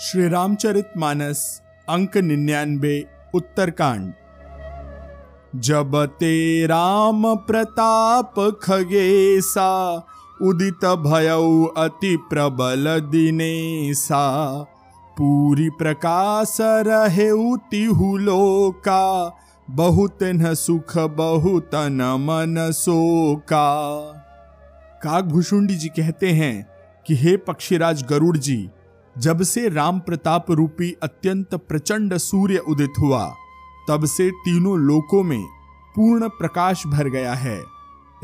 श्री रामचरित मानस, अंक निन्यानबे उत्तरकांड। जब ते राम प्रताप खगेसा, उदित भयउ अति प्रबल दिनेसा, पूरी प्रकाश रहे तिहु लोका, बहुत न सुख, बहुत न मन शोका। काकभूषुंडी जी कहते हैं कि हे पक्षीराज गरुड़ जी जब से राम प्रताप रूपी अत्यंत प्रचंड सूर्य उदित हुआ, तब से तीनों लोकों में पूर्ण प्रकाश भर गया है।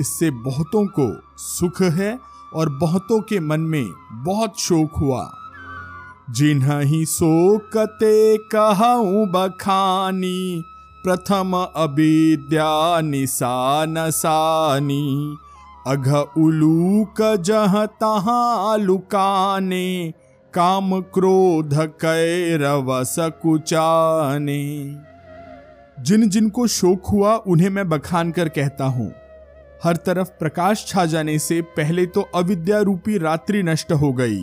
इससे बहुतों को सुख है और बहुतों के मन में बहुत शोक हुआ। जिन्ह ही शोकते कहूँ बखानी, प्रथम अविद्या निशानसानी अघ उलूक जह तहाँ लुकाने काम क्रोध कैरवस कुचाने जिन जिनको शोक हुआ, उन्हें मैं बखान कर कहता हूँ। हर तरफ़ प्रकाश छा जाने से पहले तो अविद्या रूपी रात्रि नष्ट हो गई।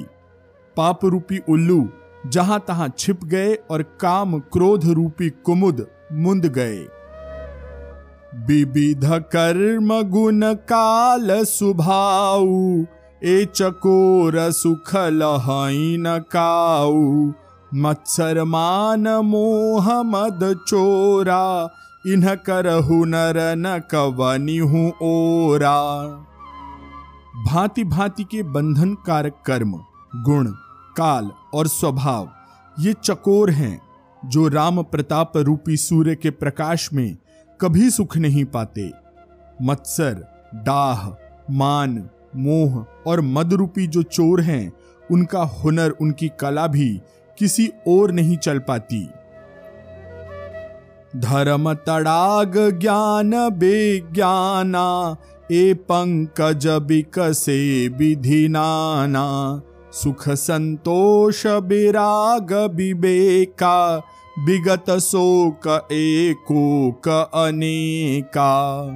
पाप रूपी उल्लू जहाँ तहां छिप गए और काम क्रोध रूपी कुमुद मुंद गए। विविध कर्म गुण काल सुभाऊ ए चकोर सुख लहाई न काऊ, मत्सर मान मोह मद चोरा, इन्ह करहु नर न कवनी ओरा। भांति भांति के बंधन कारक कर्म, गुण, काल और स्वभाव, ये चकोर हैं, जो राम प्रताप रूपी सूर्य के प्रकाश में कभी सुख नहीं पाते। मत्सर डाह मान, मोह और मद रूपी जो चोर हैं, उनका हुनर, उनकी कला भी किसी और नहीं चल पाती। धर्म तड़ाग ज्ञान विज्ञाना ए पंकज बिकसे विधि नाना। सुख संतोष विराग विवेका, विगत शोक एकोक अनेका।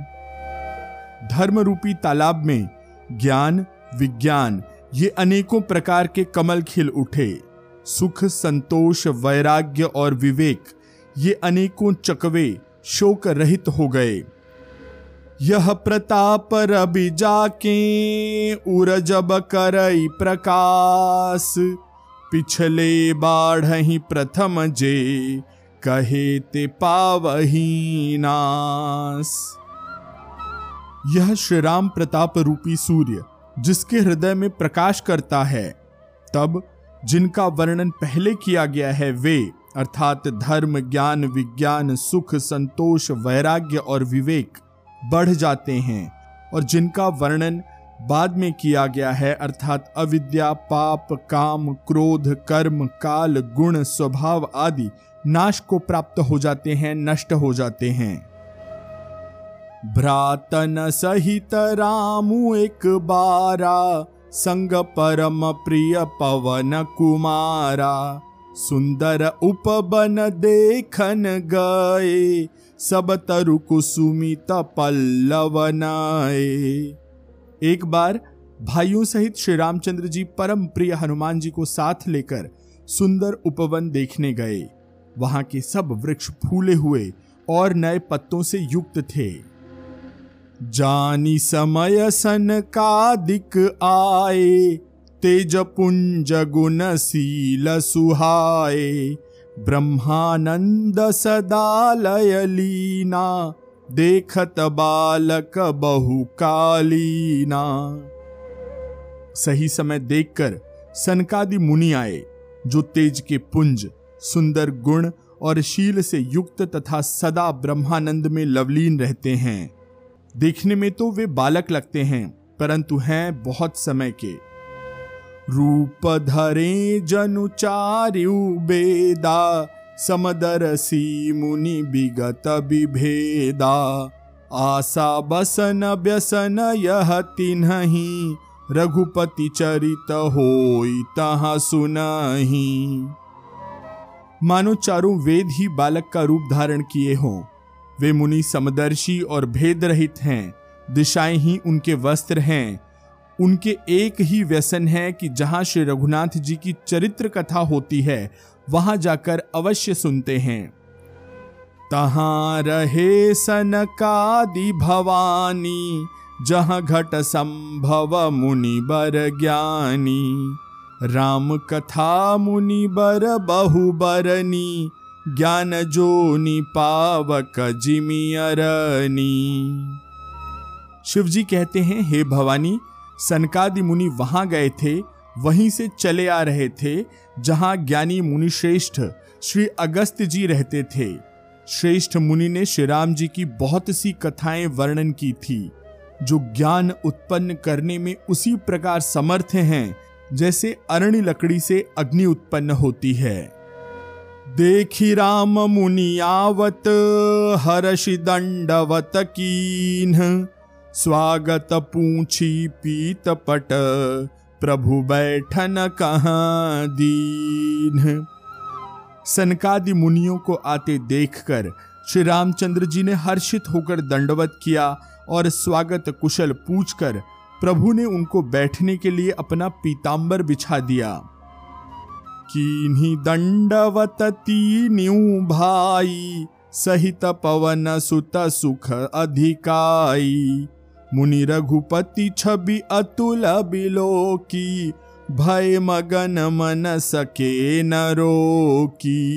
धर्म रूपी तालाब में ज्ञान विज्ञान, ये अनेकों प्रकार के कमल खिल उठे। सुख, संतोष, वैराग्य और विवेक, ये अनेकों चकवे शोक रहित हो गए। यह प्रताप रवि जाके उर जब करई प्रकाश, पिछले बाढ़ प्रथम जे, कहे ते पावही नास यह श्री राम प्रताप रूपी सूर्य जिसके हृदय में प्रकाश करता है, तब जिनका वर्णन पहले किया गया है वे, अर्थात धर्म, ज्ञान, विज्ञान, सुख, संतोष, वैराग्य और विवेक, बढ़ जाते हैं। और जिनका वर्णन बाद में किया गया है, अर्थात अविद्या, पाप, काम, क्रोध, कर्म, काल, गुण, स्वभाव आदि, नाश को प्राप्त हो जाते हैं, नष्ट हो जाते हैं। भ्रातन सहित रामु एक बारा, संग परम प्रिय पवन कुमारा। सुंदर उपवन देखन गए, सब तरु कुसुमित पल्लवनाए एक बार भाइयों सहित श्री रामचंद्र जी परम प्रिय हनुमान जी को साथ लेकर सुंदर उपवन देखने गए। वहाँ के सब वृक्ष फूले हुए और नए पत्तों से युक्त थे। जानी समय सन का दिक आए, तेज पुंज गुण शील सुहाए। ब्रह्मानंद सदालय लीना, देखत बालक बहु कालीना। सही समय देखकर सनकादि मुनि आए, जो तेज के पुंज, सुंदर गुण और शील से युक्त तथा सदा ब्रह्मानंद में लवलीन रहते हैं। देखने में तो वे बालक लगते हैं, परंतु हैं बहुत समय के। रूप धरे जनुचार्यु बेदा समदरसी मुनि विगत विभेदा आशा बसन व्यसन यह तिन्ही, रघुपति चरित हो तहा सुनही। मानो चारों वेद ही बालक का रूप धारण किए हों। वे मुनि समदर्शी और भेद रहित हैं, दिशाएँ ही उनके वस्त्र हैं। उनके एक ही व्यसन है कि जहाँ श्री रघुनाथ जी की चरित्र कथा होती है, वहाँ जाकर अवश्य सुनते हैं। तहां रहे सनकादि भवानी, जहाँ घट संभव मुनि बर ज्ञानी। राम कथा मुनि बर बहु बरनी ज्ञान जो पावक जिमियरनी शिव जी कहते हैं, हे भवानी, सनकादि मुनि वहाँ गए थे, वहीं से चले आ रहे थे, जहाँ ज्ञानी मुनि श्रेष्ठ श्री अगस्त जी रहते थे। श्रेष्ठ मुनि ने श्री राम जी की बहुत सी कथाएँ वर्णन की थी, जो ज्ञान उत्पन्न करने में उसी प्रकार समर्थ हैं, जैसे अरण्य लकड़ी से अग्नि उत्पन्न होती है। देखी राम मुनि आवत, हर्षि दंडवत कीन। स्वागत पूछी पीत पट, प्रभु बैठन कहाँ दीन। सनकादि मुनियों को आते देखकर श्री रामचंद्र जी ने हर्षित होकर दंडवत किया और स्वागत कुशल पूछकर प्रभु ने उनको बैठने के लिए अपना पीतांबर बिछा दिया। कीन्ही दंडवत तीन्यू भाई, सहित पवन सुत सुख अधिकाई। मुनि रघुपति छवि अतुल बिलो की भय मगन मन सके न रोकी।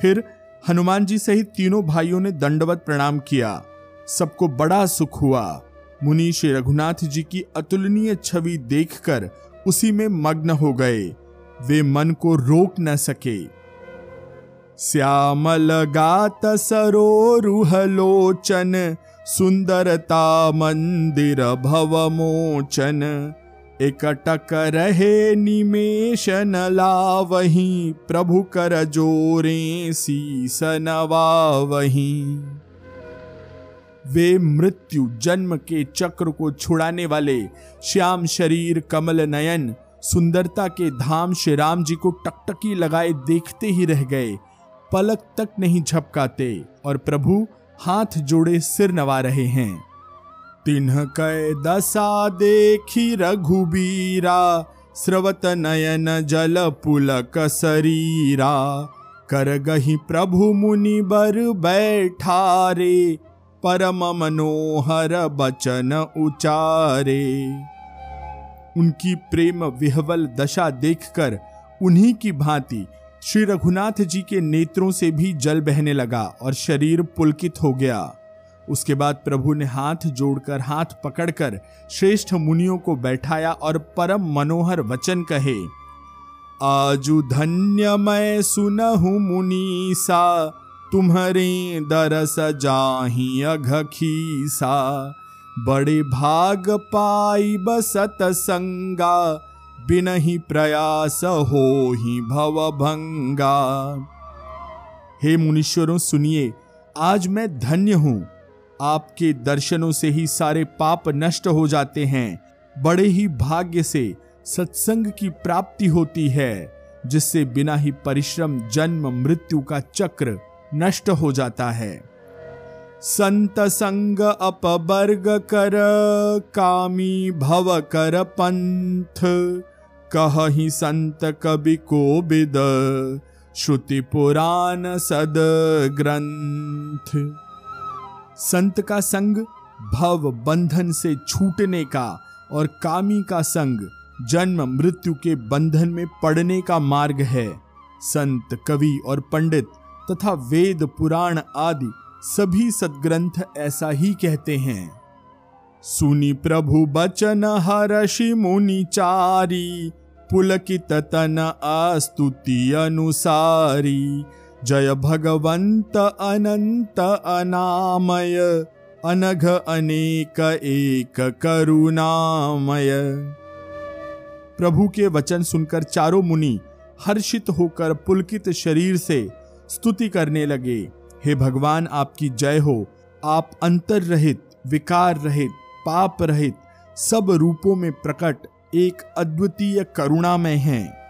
फिर हनुमान जी सहित तीनों भाइयों ने दंडवत प्रणाम किया। सबको बड़ा सुख हुआ। मुनि श्री रघुनाथ जी की अतुलनीय छवि देखकर उसी में मग्न हो गए। वे मन को रोक न सके। श्यामल गात सरोरुह लोचन सुंदरता मंदिर भवमोचन एकटक रहे निमेश न लावही, प्रभु कर जोरे शीस नवावही। वे मृत्यु जन्म के चक्र को छुड़ाने वाले श्याम शरीर कमल नयन सुंदरता के धाम श्री राम जी को टकटकी लगाए देखते ही रह गए। पलक तक नहीं झपकाते और प्रभु हाथ जोड़े सिर नवा रहे हैं। तिन्ह कै दशा देखी रघुबीरा, स्रवत नयन जल पुलक शरीरा कर गही प्रभु मुनि बर बैठारे, परम मनोहर बचन उचारे। उनकी प्रेम विहवल दशा देखकर उन्हीं की भांति श्री रघुनाथ जी के नेत्रों से भी जल बहने लगा और शरीर पुलकित हो गया। उसके बाद प्रभु ने हाथ जोड़कर हाथ पकड़कर श्रेष्ठ मुनियों को बैठाया और परम मनोहर वचन कहे, आजु धन्य मैं सुनहु मुनीसा, तुम्हारे दरस जाही अघखीसा बड़े भाग पाई बसत संगा बिन ही प्रयास हो ही भव भंगा। हे मुनीश्वरों, सुनिए, आज मैं धन्य हूँ। आपके दर्शनों से ही सारे पाप नष्ट हो जाते हैं। बड़े ही भाग्य से सत्संग की प्राप्ति होती है, जिससे बिना ही परिश्रम, जन्म, मृत्यु का चक्र नष्ट हो जाता है। संत संग अपवर्ग कर कामी भव कर पंथ। कह ही संत कवि को विद श्रुति पुराण सद ग्रंथ। संत का संग भव बंधन से छूटने का और कामी का संग जन्म मृत्यु के बंधन में पड़ने का मार्ग है। संत, कवि और पंडित तथा वेद, पुराण आदि सभी सदग्रंथ ऐसा ही कहते हैं। सुनी प्रभु बचन हर्षि मुनि चारी, पुलकित तन आस्तुति अनुसारी। जय भगवंत अनंत अनामय, अनघ अनेक एक करुणामय। प्रभु के वचन सुनकर चारों मुनि हर्षित होकर पुलकित शरीर से स्तुति करने लगे। हे भगवान, आपकी जय हो। आप अंतर रहित, विकार रहित, पाप रहित, सब रूपों में प्रकट, एक अद्वितीय करुणा में हैं।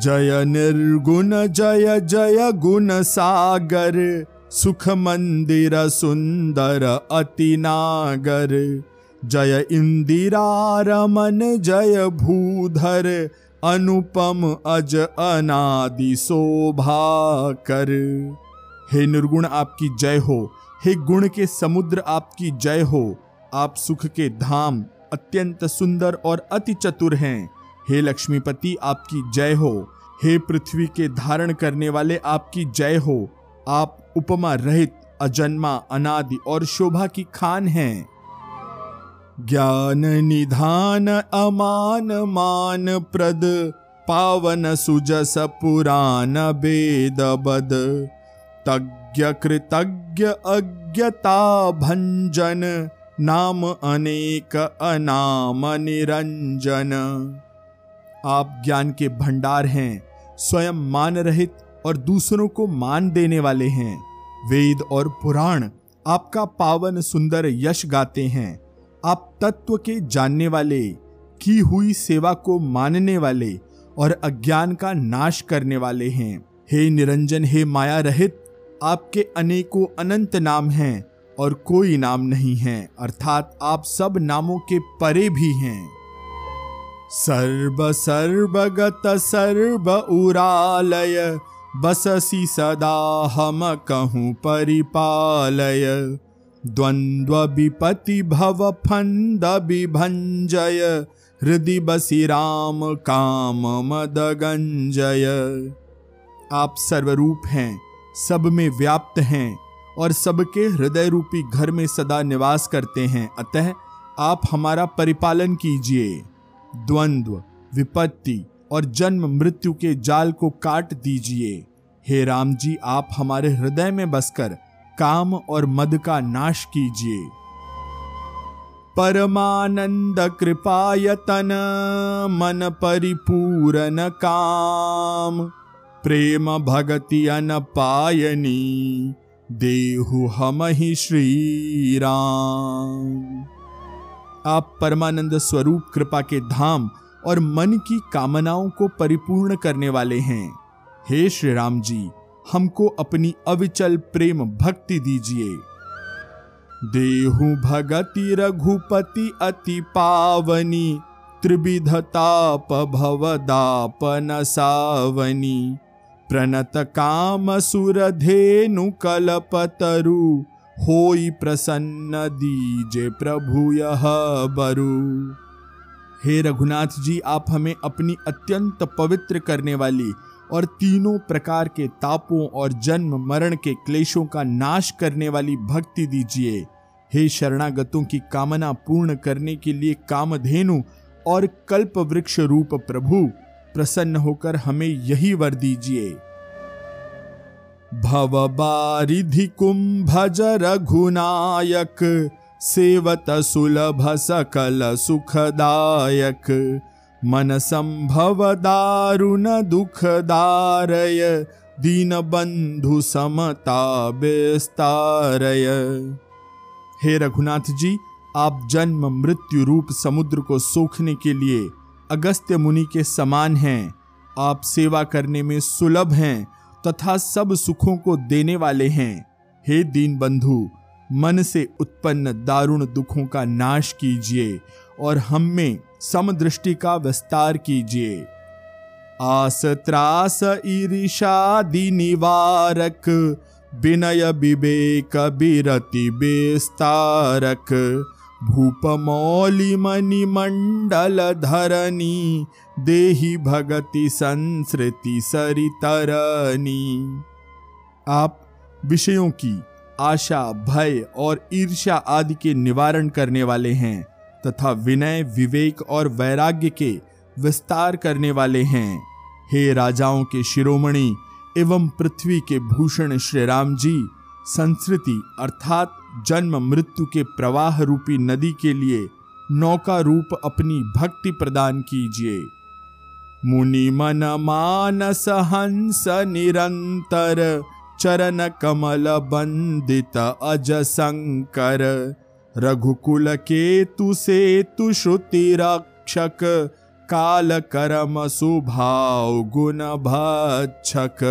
जय निर्गुण, जय जय गुण सागर, सुख मंदिर सुंदर अति नागर। जय इंदिरा रमन, जय भूधर, अनुपम अज अनादि शोभा कर। हे निर्गुण आपकी जय हो। हे गुण के समुद्र आपकी जय हो। आप सुख के धाम, अत्यंत सुंदर और अति चतुर हैं। हे लक्ष्मीपति आपकी जय हो। हे पृथ्वी के धारण करने वाले आपकी जय हो। आप उपमा रहित, अजन्मा, अनादि और शोभा की खान हैं। ज्ञान निधान, अमान मान प्रद, पावन सुजस पुराण वेद बद। तज्ञ कृतज्ञ अज्ञता भंजन नाम अनेक अनाम निरंजन। आप ज्ञान के भंडार हैं, स्वयं मान रहित और दूसरों को मान देने वाले हैं। वेद और पुराण आपका पावन सुंदर यश गाते हैं। आप तत्व के जानने वाले, की हुई सेवा को मानने वाले और अज्ञान का नाश करने वाले हैं। हे निरंजन, हे माया रहित आपके अनेकों अनंत नाम हैं और कोई नाम नहीं है, अर्थात आप सब नामों के परे भी हैं। सर्व सर्वगत सर्व उरालय बससी सदा हम कहूँ परिपालय। द्वंद्व विपति भव फंद विभंजय हृदय बसी राम काम मद गंजय। आप सर्वरूप हैं। सब में व्याप्त हैं और सबके हृदय रूपी घर में सदा निवास करते हैं। अतः आप हमारा परिपालन कीजिए। द्वंद्व, विपत्ति और जन्म मृत्यु के जाल को काट दीजिए। हे राम जी, आप हमारे हृदय में बसकर काम और मद का नाश कीजिए। परमानंद कृपायतन, मन परिपूर्ण काम। प्रेम भगति अन पायनी देहु हम ही श्री राम आप परमानंद स्वरूप कृपा के धाम और मन की कामनाओं को परिपूर्ण करने वाले हैं। हे श्री राम जी, हमको अपनी अविचल प्रेम भक्ति दीजिए। देहु भगति रघुपति अति पावनी, त्रिविधताप भवदापन सावनी प्रणत काम सुर धेनु कलपतरु। होई प्रसन्न दीजे प्रभु यह बरु। हे रघुनाथ जी, आप हमें अपनी अत्यंत पवित्र करने वाली और तीनों प्रकार के तापों और जन्म मरण के क्लेशों का नाश करने वाली भक्ति दीजिए। हे शरणागतों की कामना पूर्ण करने के लिए कामधेनु और कल्प वृक्ष रूप प्रभु। प्रसन्न होकर हमें यही वर दीजिए। भव बारिधि कुंभज रघुनायक, सेवत सुलभ सकल सुखदायक। मन संभव दारुण दुखदारय, दीन बंधु समता बेस्तारय। हे रघुनाथ जी, आप जन्म मृत्यु रूप समुद्र को सोखने के लिए अगस्त्य मुनि के समान हैं। आप सेवा करने में सुलभ हैं तथा सब सुखों को देने वाले हैं। हे दीन बंधु मन से उत्पन्न दारुण दुखों का नाश कीजिए और हम में समदृष्टि का विस्तार कीजिए। आस त्रास ईर्षादि निवारक, विनय विवेक बिरति बेस्तारक भूप मौली मणि मंडल धरनी देही भगति संस्कृति सरितरनी आप विषयों की आशा, भय और ईर्ष्या आदि के निवारण करने वाले हैं, तथा विनय, विवेक और वैराग्य के विस्तार करने वाले हैं। हे राजाओं के शिरोमणि एवं पृथ्वी के भूषण श्री राम जी संस्कृति अर्थात जन्म मृत्यु के प्रवाह रूपी नदी के लिए नौका रूप अपनी भक्ति प्रदान कीजिए। मुनि मन मानस हंस निरंतर, चरण कमल बंदित अज शंकर रघुकुल के तु से तु श्रुति रक्षक, काल करम सुभाव गुण भक्षक।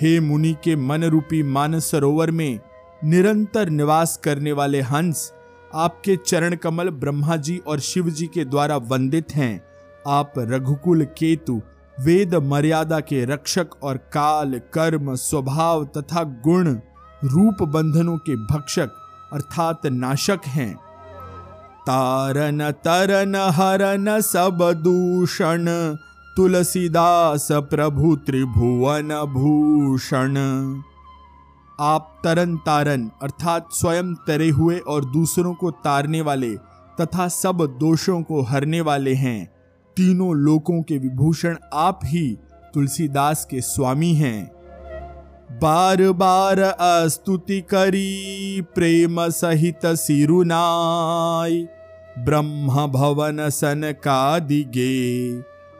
हे मुनि के मन रूपी मानस सरोवर में निरंतर निवास करने वाले हंस आपके चरण कमल ब्रह्मा जी और शिव जी के द्वारा वंदित हैं। आप रघुकुल केतु, वेद मर्यादा के रक्षक और काल, कर्म, स्वभाव तथा गुण, रूप बंधनों के भक्षक अर्थात नाशक हैं। तारन तरन हरन सब दूषण, तुलसीदास प्रभु त्रिभुवन भूषण। आप तरन तारन अर्थात स्वयं तरे हुए और दूसरों को तारने वाले तथा सब दोषों को हरने वाले हैं। तीनों लोकों के विभूषण आप ही तुलसीदास के स्वामी हैं। बार बार अस्तुति करी, प्रेम सहित सिरुनाय ब्रह्म भवन सन का दिगे,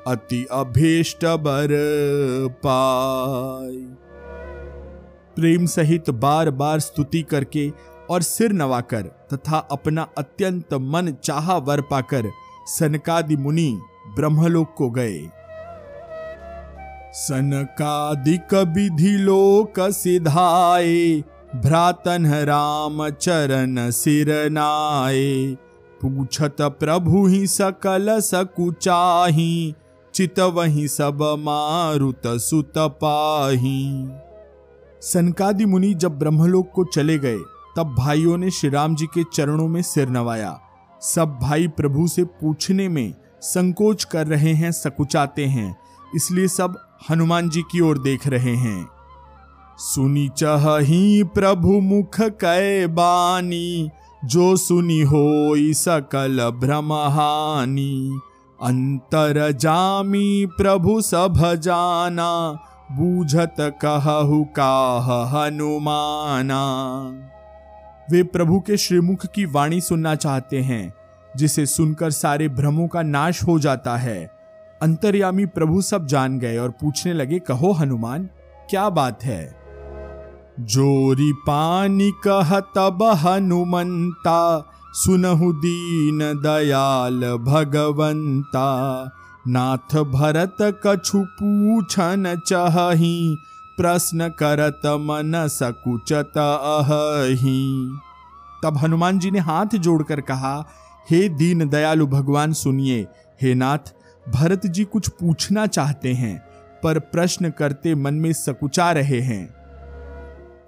अति अभीष्ट बर पाय प्रेम सहित बार बार स्तुति करके और सिर नवाकर तथा अपना अत्यंत मन चाहा वर पाकर सनकादि मुनि ब्रह्मलोक को गए। सनकादिक विधि लोक सिधाए भ्रातन राम चरण सिर नाए पूछत प्रभु ही सकल सकुचाही चित वही सब मारुत सुत पाही। सनकादि मुनि जब ब्रह्मलोक को चले गए, तब भाइयों ने श्री राम जी के चरणों में सिर नवाया। सब भाई प्रभु से पूछने में संकोच कर रहे हैं, सकुचाते हैं। इसलिए सब हनुमान जी की ओर देख रहे हैं। सुनी चही प्रभु मुख कै बानी, जो सुनी हो सकल भ्रमहानी अंतर जामी प्रभु सभ जाना बूझत कहु काह हनुमाना। वे प्रभु के श्रीमुख की वाणी सुनना चाहते हैं, जिसे सुनकर सारे भ्रमों का नाश हो जाता है। अंतर्यामी प्रभु सब जान गए और पूछने लगे, कहो हनुमान, क्या बात है? जोरी पानी कह तब हनुमंता, सुनहु दीन दयाल भगवंता नाथ भरत कछु पूछन चही, प्रश्न करत मन सकुचत अही तब हनुमान जी ने हाथ जोड़कर कहा, हे दीन दयालु भगवान, सुनिए। हे नाथ, भरत जी कुछ पूछना चाहते हैं, पर प्रश्न करते मन में सकुचा रहे हैं।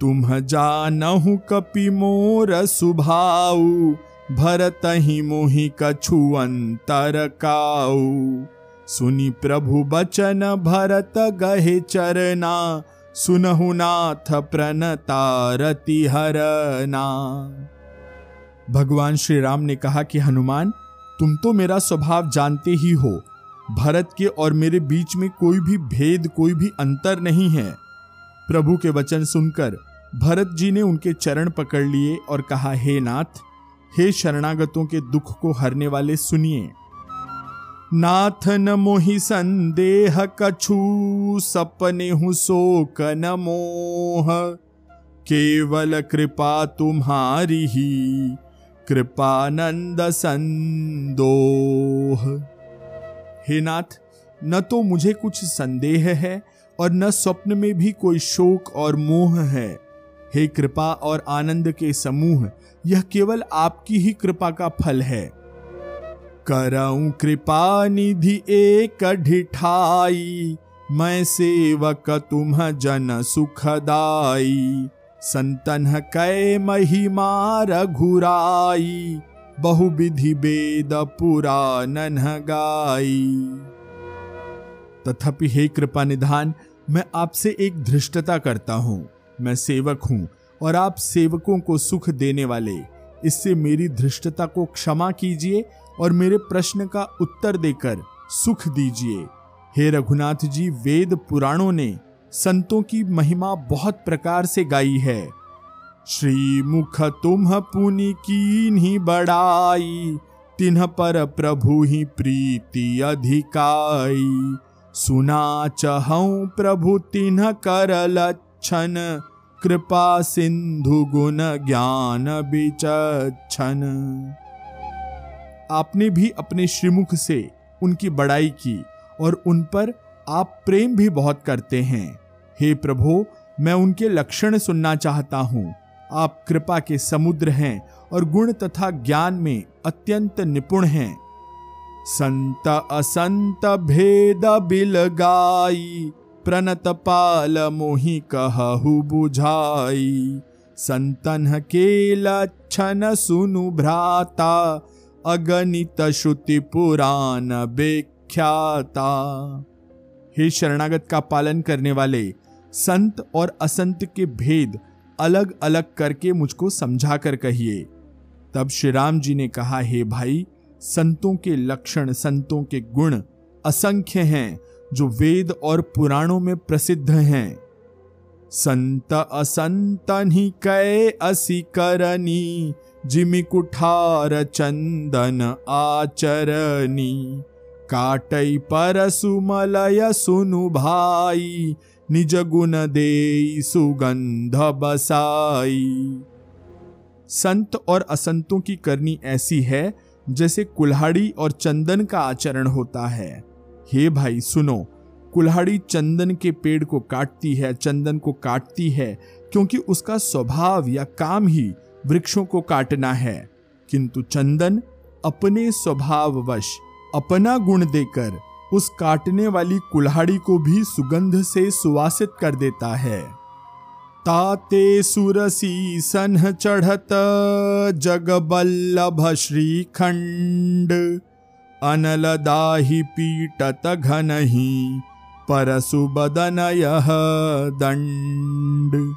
तुम जानहु कपि मोर सुभाऊ, भरत ही मोहि कछु अंतर काऊ। सुनी प्रभु बचन भरत गहे चरना सुनहु नाथ प्रणतारति हरना। भगवान श्री राम ने कहा कि, हनुमान, तुम तो मेरा स्वभाव जानते ही हो। भरत के और मेरे बीच में कोई भी भेद, कोई भी अंतर नहीं है। प्रभु के वचन सुनकर भरत जी ने उनके चरण पकड़ लिए और कहा, हे नाथ, हे शरणागतों के दुख को हरने वाले सुनिए। नाथ न मोहि संदेह कछु सपने हूँ शोक न मोह केवल कृपा तुम्हारी ही, कृपानंद संदोह। हे नाथ, न तो मुझे कुछ संदेह है और न स्वप्न में भी कोई शोक और मोह है। हे कृपा और आनंद के समूह, यह केवल आपकी ही कृपा का फल है। करऊं कृपा निधि एक ढिठाई। मैं सेवक तुम जन सुखदाई। संतन कै महिमा रघुराई। बहु विधि वेद पुराण गाई। तथापि हे कृपा निधान, मैं आपसे एक धृष्टता करता हूँ। मैं सेवक हूँ और आप सेवकों को सुख देने वाले। इससे मेरी धृष्टता को क्षमा कीजिए और मेरे प्रश्न का उत्तर देकर सुख दीजिए। हे रघुनाथ जी, वेद पुराणों ने संतों की महिमा बहुत प्रकार से गाई है। श्री मुख तुम पुनि की बड़ाई, तिन्ह पर प्रभु ही प्रीति अधिकाई। सुना चहऊ प्रभु तिन्ह कर लक्षण, कृपा सिंधु गुण ज्ञान बिचन आपने भी अपने श्रीमुख से उनकी बड़ाई की और उन पर आप प्रेम भी बहुत करते हैं। हे प्रभु, मैं उनके लक्षण सुनना चाहता हूँ। आप कृपा के समुद्र हैं और गुण तथा ज्ञान में अत्यंत निपुण हैं। संत असंत भेद बिलगाई, प्रणत पाल मोहि कहु बुझाई। संतन के लक्षण सुनु भ्राता अगणित श्रुति पुराण बेख्याता हे शरणागत का पालन करने वाले, संत और असंत के भेद अलग अलग करके मुझको समझा कर कहिए। तब श्री राम जी ने कहा, हे भाई, संतों के लक्षण, संतों के गुण असंख्य हैं, जो वेद और पुराणों में प्रसिद्ध हैं। संत असंतन ही कै असी करनी जिमि कुठार चंदन आचरणी, काटई पर सुमलय सुनु भाई, निज गुण दे सुगंध बसाई। संत और असंतों की करनी ऐसी है, जैसे कुल्हाड़ी और चंदन का आचरण होता है। हे भाई, सुनो, कुल्हाड़ी चंदन के पेड़ को काटती है, चंदन को काटती है, क्योंकि उसका स्वभाव या काम ही वृक्षों को काटना है। किंतु चंदन अपने स्वभाववश अपना गुण देकर उस काटने वाली कुल्हाड़ी को भी सुगंध से सुवासित कर देता है। ताते सुरसी सन चढ़त जग बल्लभ श्रीखंड, अनल दाही पीटत घनही यह दंड।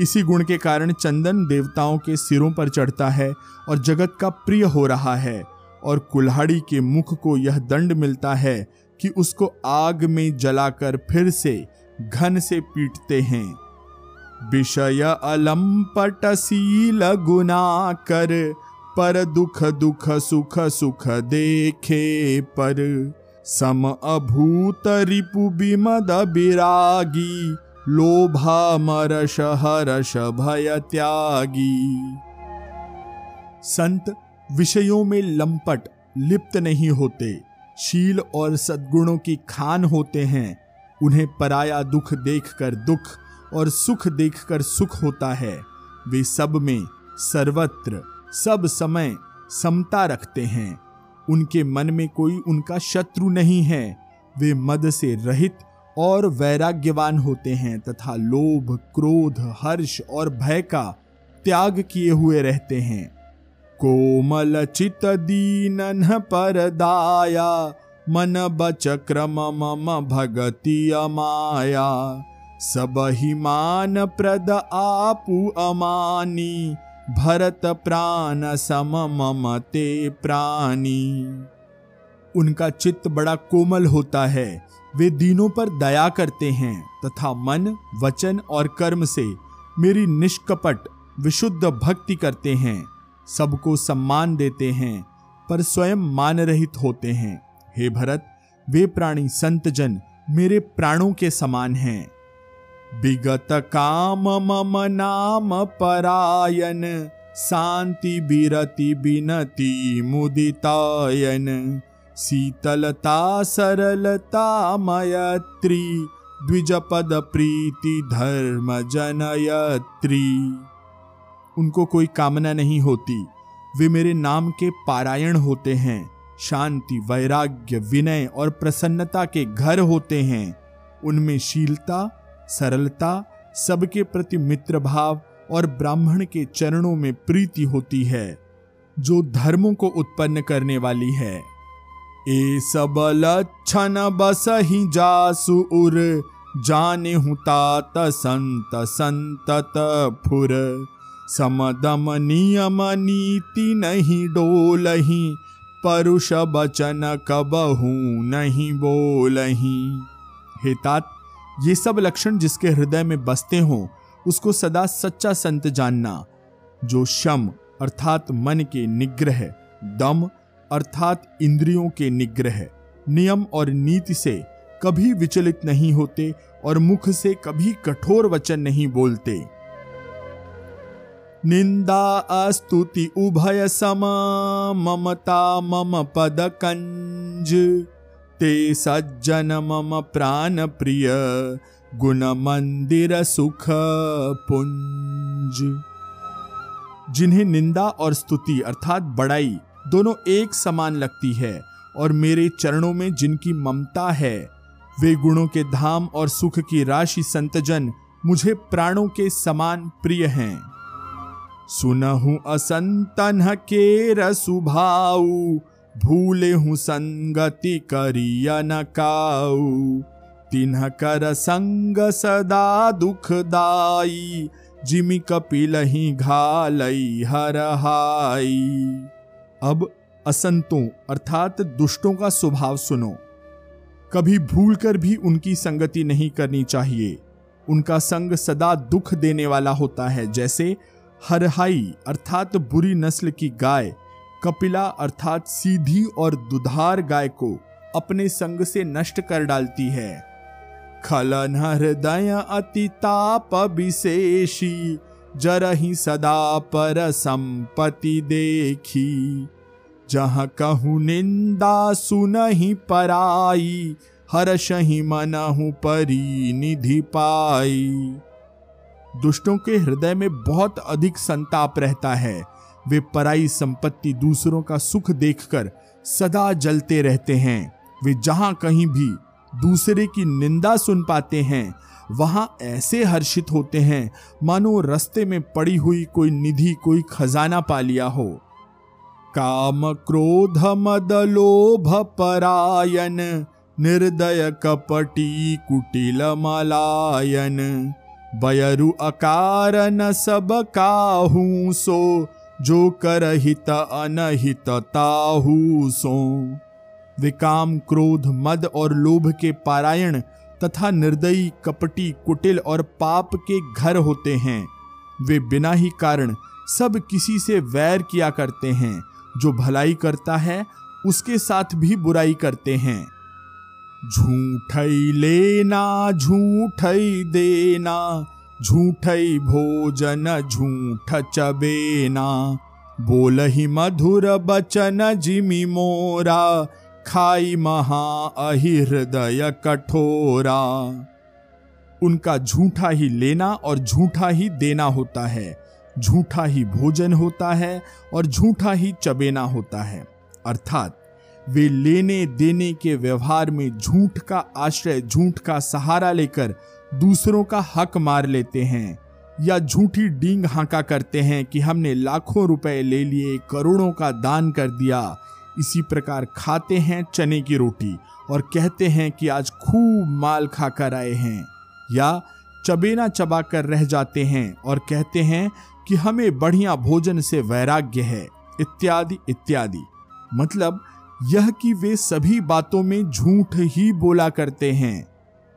इसी गुण के कारण चंदन देवताओं के सिरों पर चढ़ता है और जगत का प्रिय हो रहा है और कुल्हाड़ी के मुख को यह दंड मिलता है कि उसको आग में जलाकर फिर से घन से पीटते हैं। विषय अलंपट सील गुना कर, पर दुख दुख सुख सुख देखे पर। सम अभूत रिपु बिमद बिरागी लोभा मरश हरश भय त्यागी संत, विषयों में लंपट, लिप्त नहीं होते। शील और सद्गुणों की खान होते हैं। उन्हें पराया दुख देखकर दुख और सुख देखकर सुख होता है। वे सब में सर्वत्र, सब समय समता रखते हैं। उनके मन में कोई उनका शत्रु नहीं है। वे मद से रहित और वैराग्यवान होते हैं तथा लोभ, क्रोध, हर्ष और भय का त्याग किए हुए रहते हैं। कोमल चित दीनन पर दाया मन बच क्रम मम भगति अमाया। सब ही मान प्रद आपु अमानी, भरत प्राण सम मम ते प्राणी। उनका चित्त बड़ा कोमल होता है वे दीनों पर दया करते हैं तथा मन, वचन और कर्म से मेरी निष्कपट, विशुद्ध भक्ति करते हैं। सबको सम्मान देते हैं, पर स्वयं मान रहित होते हैं। हे भरत, वे प्राणी संत जन मेरे प्राणों के समान हैं। विगत काम मम नाम परायन शांति बिरति बिनति मुदितायन। शीतलता, सरलता मयत्री द्विजपद प्रीति धर्म जनयत्री उनको कोई कामना नहीं होती। वे मेरे नाम के पारायण होते हैं, शांति, वैराग्य, विनय और प्रसन्नता के घर होते हैं। उनमें शीलता, सरलता, सबके प्रति मित्र भाव और ब्राह्मण के चरणों में प्रीति होती है, जो धर्मों को उत्पन्न करने वाली है। ए सब लक्षण बस ही जासु उर, जाने तात संत संतत फुर। समदम नियम नीति नहीं डोलही, परुष बचन कबहू नहीं बोलही। हेतात ये सब लक्षण जिसके हृदय में बसते हों, उसको सदा सच्चा संत जानना, जो शम अर्थात मन के निग्रह, दम अर्थात इंद्रियों के निग्रह, नियम और नीति से कभी विचलित नहीं होते और मुख से कभी कठोर वचन नहीं बोलते। निंदा अस्तुति उभय सम, ममता मम पद कंज। ते सज्जन मम प्राण प्रिय, गुण मंदिर सुख पुंज। जिन्हें निंदा और स्तुति अर्थात बड़ाई दोनों एक समान लगती है और मेरे चरणों में जिनकी ममता है, वे गुणों के धाम और सुख की राशि संतजन मुझे प्राणों के समान प्रिय हैं। सुनहु असंतन के रसुभाऊ, भूले हूँ संगति करिया न काऊ। तिन्ह कर संग सदा दुखदाई जिमि कपिल ही घालई हरहाई अब असंतों, अर्थात दुष्टों का स्वभाव सुनो। कभी भूल कर भी उनकी संगति नहीं करनी चाहिए। उनका संग सदा दुख देने वाला होता है, जैसे हरहाई, अर्थात बुरी नस्ल की गाय, कपिला, अर्थात सीधी और दुधार गाय को अपने संग से नष्ट कर डालती है। खलन हृदय अति ताप विशेषी जरही सदा पर संपत्ति देखी, जहाँ कहूँ निंदा सुनही पराई हर्षही मनहु परी निधि पाई। दुष्टों के हृदय में बहुत अधिक संताप रहता है। वे पराई संपत्ति दूसरों का सुख देखकर सदा जलते रहते हैं। वे जहाँ कहीं भी दूसरे की निंदा सुन पाते हैं वहाँ ऐसे हर्षित होते हैं, मानो रस्ते में पड़ी हुई कोई निधि, कोई खजाना पा लिया हो। काम क्रोध, मद, लोभ परायन निर्दय, कपटी, कुटिल, मलायन, बयरु अकारन सब काहू सो, जो करहित, अनहित, ताहू सो। वे काम क्रोध, मद और लोभ के पारायण तथा निर्दयी, कपटी, कुटिल और पाप के घर होते हैं। वे बिना ही कारण सब किसी से वैर किया करते हैं। जो भलाई करता है, उसके साथ भी बुराई करते हैं। झूठई लेना, झूठई देना, झूठई भोजन, झूठ चबेना। बोल ही मधुर बचन जिमि मोरा खाई महा अहिहृदय कठोरा। उनका झूठा ही लेना और झूठा ही देना होता है। झूठा ही भोजन होता है और झूठा ही चबेना होता है। अर्थात, वे लेने देने के व्यवहार में झूठ का आश्रय, झूठ का सहारा लेकर दूसरों का हक मार लेते हैं या झूठी डींग हाका करते हैं कि हमने लाखों रुपए ले लिए, करोड़ों का दान कर दिया इसी प्रकार खाते हैं चने की रोटी और कहते हैं कि आज खूब माल खाकर आए हैं या चबेना चबा कर रह जाते हैं और कहते हैं कि हमें बढ़िया भोजन से वैराग्य है, इत्यादि इत्यादि। मतलब यह कि वे सभी बातों में झूठ ही बोला करते हैं।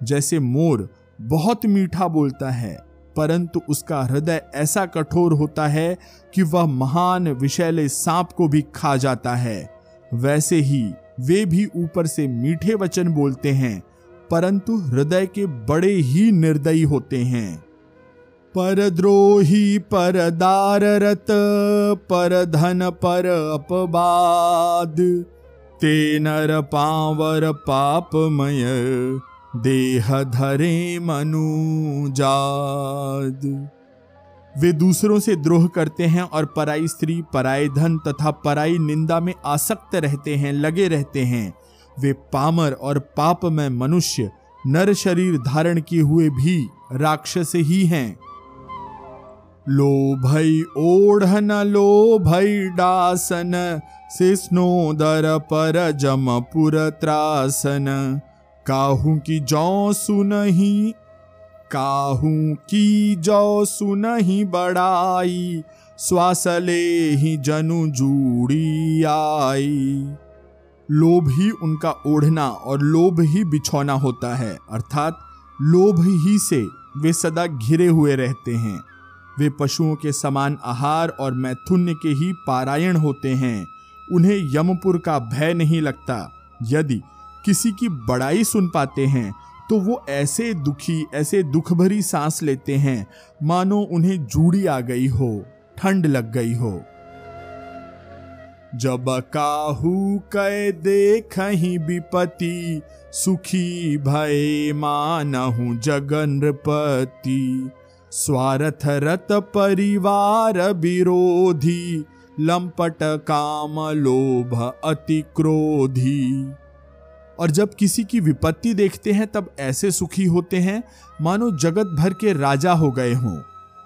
जैसे मोर बहुत मीठा बोलता है, परंतु उसका हृदय ऐसा कठोर होता है कि वह महान विषैले सांप को भी खा जाता है। वैसे ही वे भी ऊपर से मीठे वचन बोलते हैं, परंतु हृदय के बड़े ही निर्दयी होते हैं। परद्रोही पर दाररत पर धन पर अपवाद, ते नर पावर पापमय, देह धरे मनुजाद वे दूसरों से द्रोह करते हैं और पराई स्त्री, पराई धन तथा पराई निंदा में आसक्त रहते हैं, लगे रहते हैं। वे पामर और पाप में मनुष्य, नर शरीर धारण किए हुए भी राक्षस ही हैं। लो भई ओढ़न लो भई डासन से स्नोदर पर जमपुर त्रासन। काहू की जौ सुनही काहू की जौ सुनही बड़ाई श्वास ले ही जनु जूड़ी आई। लोभ ही उनका ओढ़ना और लोभ ही बिछौना होता है, अर्थात लोभ ही से वे सदा घिरे हुए रहते हैं। वे पशुओं के समान आहार और मैथुन्य के ही पारायण होते हैं। उन्हें यमपुर का भय नहीं लगता, यदि किसी की बड़ाई सुन पाते हैं तो वो ऐसे दुखी, ऐसे दुख भरी सांस लेते हैं। मानो उन्हें जूड़ी आ गई हो, ठंड लग गई हो। जब काहू कै देख विपति सुखी भय मानहु जगन पति स्वार्थ रत परिवार विरोधी, लंपट काम लोभ अति क्रोधी। और जब किसी की विपत्ति देखते हैं, तब ऐसे सुखी होते हैं, मानो जगत भर के राजा हो गए हों।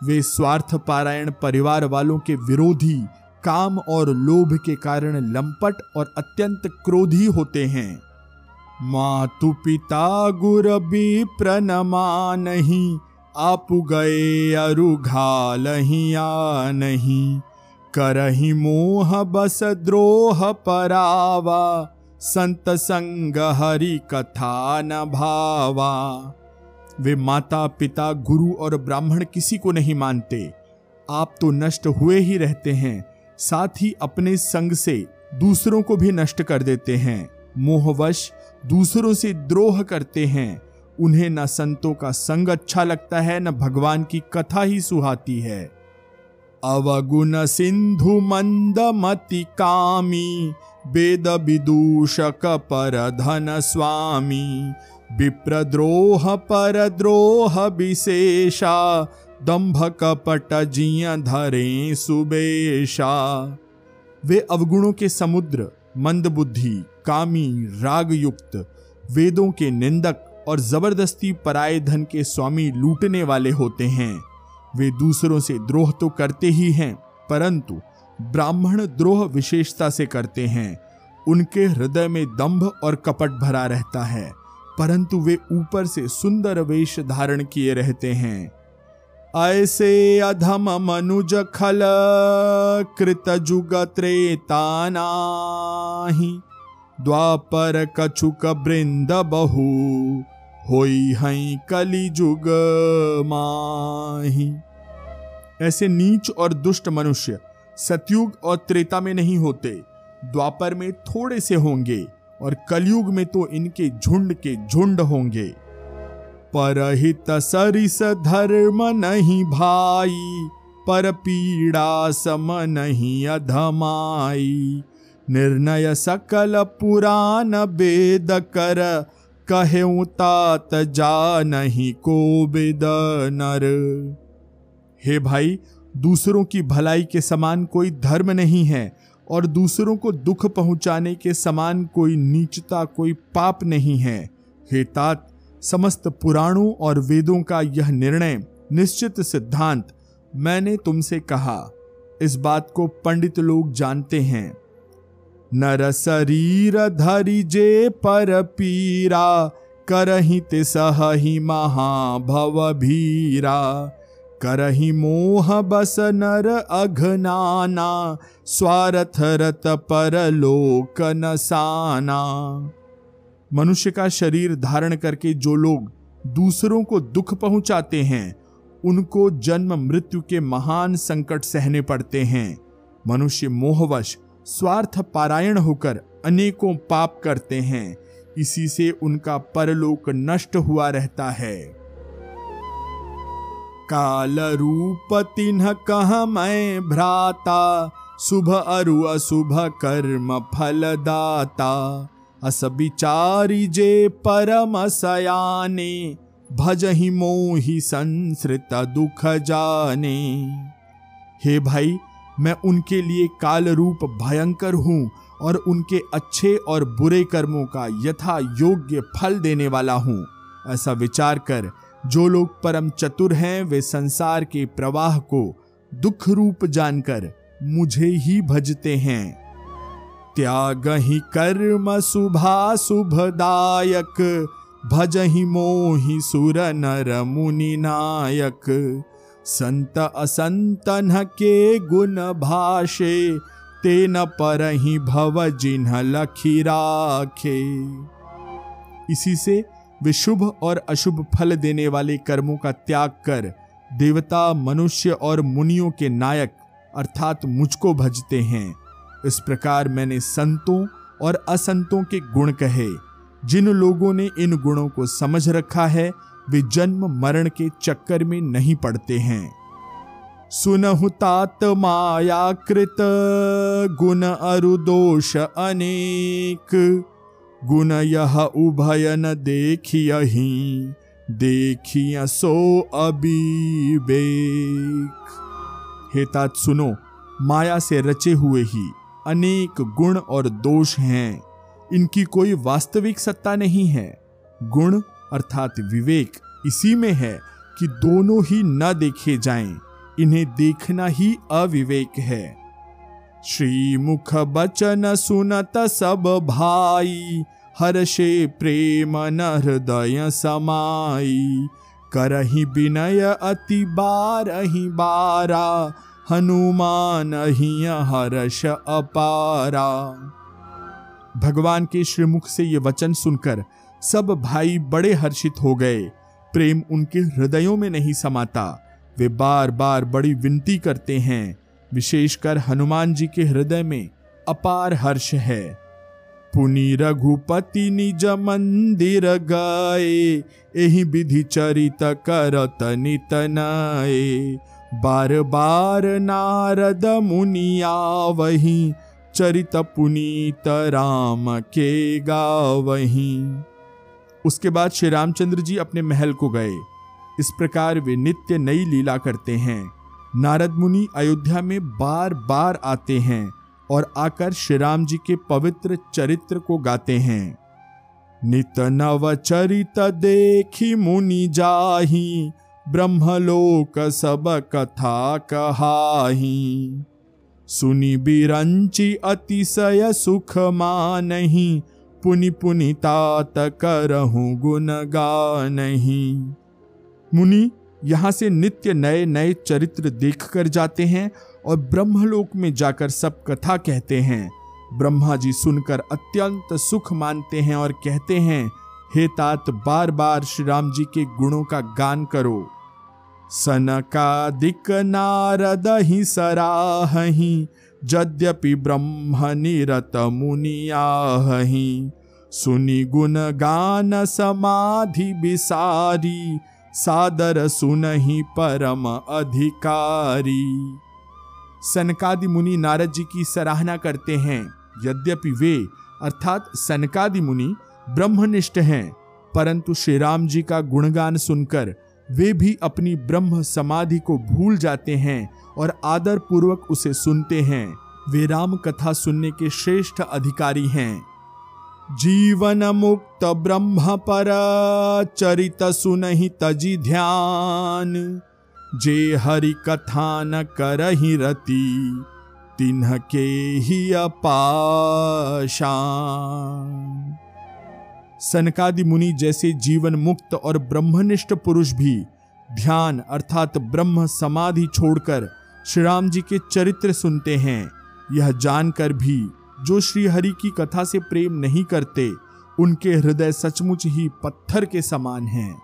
वे स्वार्थ पारायण परिवार वालों के विरोधी, काम और लोभ के कारण लंपट और अत्यंत क्रोधी होते हैं। मातु पिता गुर भी प्रणमा नहीं, आप गए आ नहीं। करही मोह बस द्रोह परावा संत संग हरि कथा न भावा वे माता पिता गुरु और ब्राह्मण किसी को नहीं मानते। आप तो नष्ट हुए ही रहते हैं, साथ ही अपने संग से दूसरों को भी नष्ट कर देते हैं। मोहवश दूसरों से द्रोह करते हैं। उन्हें न संतों का संग अच्छा लगता है, न भगवान की कथा ही सुहाती है। अवगुण सिंधु मंद मति कामी वेद विदूषक पर धन स्वामी विप्रद्रोह पर द्रोह विशेषा दंभ कपट जिया धरे सुबेशा वे अवगुणों के समुद्र मंद बुद्धि कामी राग युक्त वेदों के निंदक और ज़बरदस्ती पराय धन के स्वामी लूटने वाले होते हैं। वे दूसरों से द्रोह तो करते ही हैं, परंतु ब्राह्मण द्रोह विशेषता से करते हैं। उनके हृदय में दंभ और कपट भरा रहता है, परंतु वे ऊपर से सुंदर वेश धारण किए रहते हैं। ऐसे अधम मनुज खल कृत जुग त्रेतानाही द्वापर कछुक बृंद बहु, होई हई कली जुग माही। ऐसे नीच और दुष्ट मनुष्य सतयुग और त्रेता में नहीं होते। द्वापर में थोड़े से होंगे और कलयुग में तो इनके झुंड के झुंड होंगे। परहित सरिस धर्म नहीं भाई, पर पीड़ा सम नहीं अधमाई। निर्णय सकल पुराण वेद कर कहे तात जा नहीं को बेद नर। हे भाई दूसरों की भलाई के समान कोई धर्म नहीं है और दूसरों को दुख पहुँचाने के समान कोई नीचता, कोई पाप नहीं है। हे तात, समस्त पुराणों और वेदों का यह निर्णय, निश्चित सिद्धांत, मैंने तुमसे कहा। इस बात को पंडित लोग जानते हैं। नर शरीर धरि जे पर पीरा करही ते सही महाभव भीरा। करही मोह बस नर अघनाना स्वार्थ रत पर लोक नसाना मनुष्य का शरीर धारण करके जो लोग दूसरों को दुख पहुंचाते हैं, उनको जन्म मृत्यु के महान संकट सहने पड़ते हैं। मनुष्य मोहवश, स्वार्थ पारायण होकर अनेकों पाप करते हैं। इसी से उनका परलोक नष्ट हुआ रहता है। काल रूप तिन्ह कह मैं भ्राता, शुभ अरु अशुभ कर्म फल दाता अस विचारी जे परम सयाने भजहि मोहि संसृत दुख जाने। हे भाई, मैं उनके लिए काल रूप भयंकर हूँ और उनके अच्छे और बुरे कर्मों का यथा योग्य फल देने वाला हूँ। ऐसा विचार कर जो लोग परम चतुर हैं, वे संसार के प्रवाह को दुख रूप जानकर मुझे ही भजते हैं। त्याग ही कर्म शुभा शुभदायक भज ही मोहि सुर नर मुनि नायक। संत असंतन के गुण भाषे तेन पर ही भव जिन्ह लखी राखे। इसी से वे शुभ और अशुभ फल देने वाले कर्मों का त्याग कर, देवता, मनुष्य और मुनियों के नायक अर्थात मुझको भजते हैं। इस प्रकार मैंने संतों और असंतों के गुण कहे, जिन लोगों ने इन गुणों को समझ रखा है, वे जन्म मरण के चक्कर में नहीं पड़ते हैं। सुनहु तात माया कृत गुण अरुदोष अनेक। गुण यह उभय न देखियही देखिया सो अभी हे तात सुनो माया से रचे हुए ही अनेक गुण और दोष हैं। इनकी कोई वास्तविक सत्ता नहीं है। गुण अर्थात विवेक इसी में है कि दोनों ही न देखे जाएँ, इन्हें देखना ही अविवेक है। श्री मुख बचन सुनत सब भाई, हर्षे प्रेम न हृदय समाई। करही विनय अति बारही बारा, हनुमान ही हर्ष अपारा। भगवान के श्रीमुख से ये वचन सुनकर सब भाई बड़े हर्षित हो गए। प्रेम उनके हृदयों में नहीं समाता। वे बार बार बड़ी विनती करते हैं। विशेषकर हनुमान जी के हृदय में अपार हर्ष है। पुनि रघुपति निज मंदिर गाए यही विधि चरित करत नित नाए। बार बार नारद मुनिया वही चरित पुनीत राम के गावही। उसके बाद श्री रामचंद्र जी अपने महल को गए। इस प्रकार वे नित्य नई लीला करते हैं। नारद मुनि अयोध्या में बार बार आते हैं और आकर श्री राम जी के पवित्र चरित्र को गाते हैं। नित नव चरित देखी मुनि जाही, ब्रह्मलोक सब कथा कहाही। सुनी बिरंची अतिशय सुख मानही, पुनि पुनि तात करहूं गुण नहीं मुनि यहाँ से नित्य नए नए चरित्र देख कर जाते हैं और ब्रह्मलोक में जाकर सब कथा कहते हैं। ब्रह्मा जी सुनकर अत्यंत सुख मानते हैं और कहते हैं, हे तात बार बार श्री राम जी के गुणों का गान करो। सनकादिक नारद ही सराही यद्यपि ब्रह्म निरत मुनियाही सुनि गुण गान समाधि बिसारी सादर सुनहि परम अधिकारी। सनकादि मुनि नारद जी की सराहना करते हैं। यद्यपि वे, अर्थात सनकादि मुनि, ब्रह्मनिष्ठ हैं, परंतु श्री राम जी का गुणगान सुनकर वे भी अपनी ब्रह्म समाधि को भूल जाते हैं और आदर पूर्वक उसे सुनते हैं। वे राम कथा सुनने के श्रेष्ठ अधिकारी हैं। जीवन मुक्त ब्रह्म पर चरित सुनहि तजी ध्यान जे हरि कथा न करहि रति तिन्ह के ही अपाशान। सनकादि मुनि जैसे जीवन मुक्त और ब्रह्मनिष्ठ पुरुष भी ध्यान अर्थात ब्रह्म समाधि छोड़कर श्री राम जी के चरित्र सुनते हैं, यह जानकर भी जो श्री हरि की कथा से प्रेम नहीं करते, उनके हृदय सचमुच ही पत्थर के समान हैं।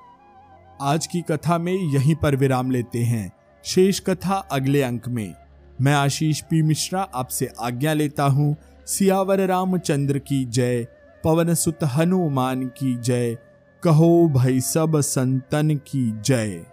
आज की कथा में यहीं पर विराम लेते हैं। शेष कथा अगले अंक में। मैं आशीष पी मिश्रा आपसे आज्ञा लेता हूँ। सियावर रामचंद्र की जय। पवन सुत हनुमान की जय। कहो भाई सब संतन की जय।